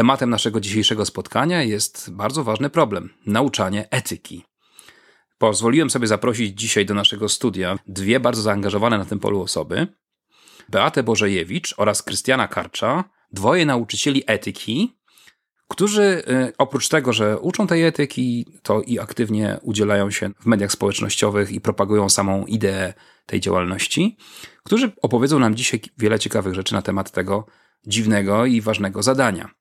Tematem naszego dzisiejszego spotkania jest bardzo ważny problem nauczanie etyki. Pozwoliłem sobie zaprosić dzisiaj do naszego studia dwie bardzo zaangażowane na tym polu osoby: Beatę Bożejewicz oraz Krystiana Karcza, dwoje nauczycieli etyki, którzy y, oprócz tego, że uczą tej etyki, to i aktywnie udzielają się w mediach społecznościowych i propagują samą ideę tej działalności, którzy opowiedzą nam dzisiaj wiele ciekawych rzeczy na temat tego dziwnego i ważnego zadania.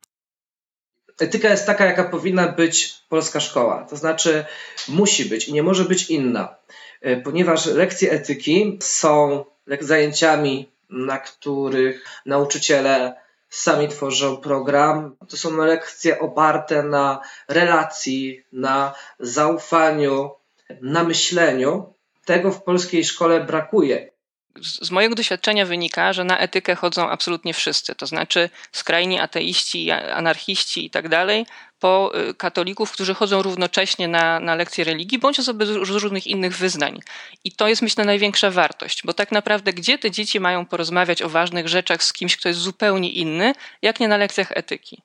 Etyka jest taka, jaka powinna być polska szkoła. To znaczy, musi być i nie może być inna, y, ponieważ lekcje etyki są zajęciami, na których nauczyciele sami tworzą program. To są lekcje oparte na relacji, na zaufaniu, na myśleniu. Tego w polskiej szkole brakuje z mojego doświadczenia wynika, że na etykę chodzą absolutnie wszyscy, to znaczy skrajni ateiści, anarchiści i tak dalej, po y, katolików, którzy chodzą równocześnie na, na lekcje religii, bądź osoby z różnych innych wyznań. I to jest, myślę, największa wartość, bo tak naprawdę gdzie te dzieci mają porozmawiać o ważnych rzeczach z kimś, kto jest zupełnie inny, jak nie na lekcjach etyki.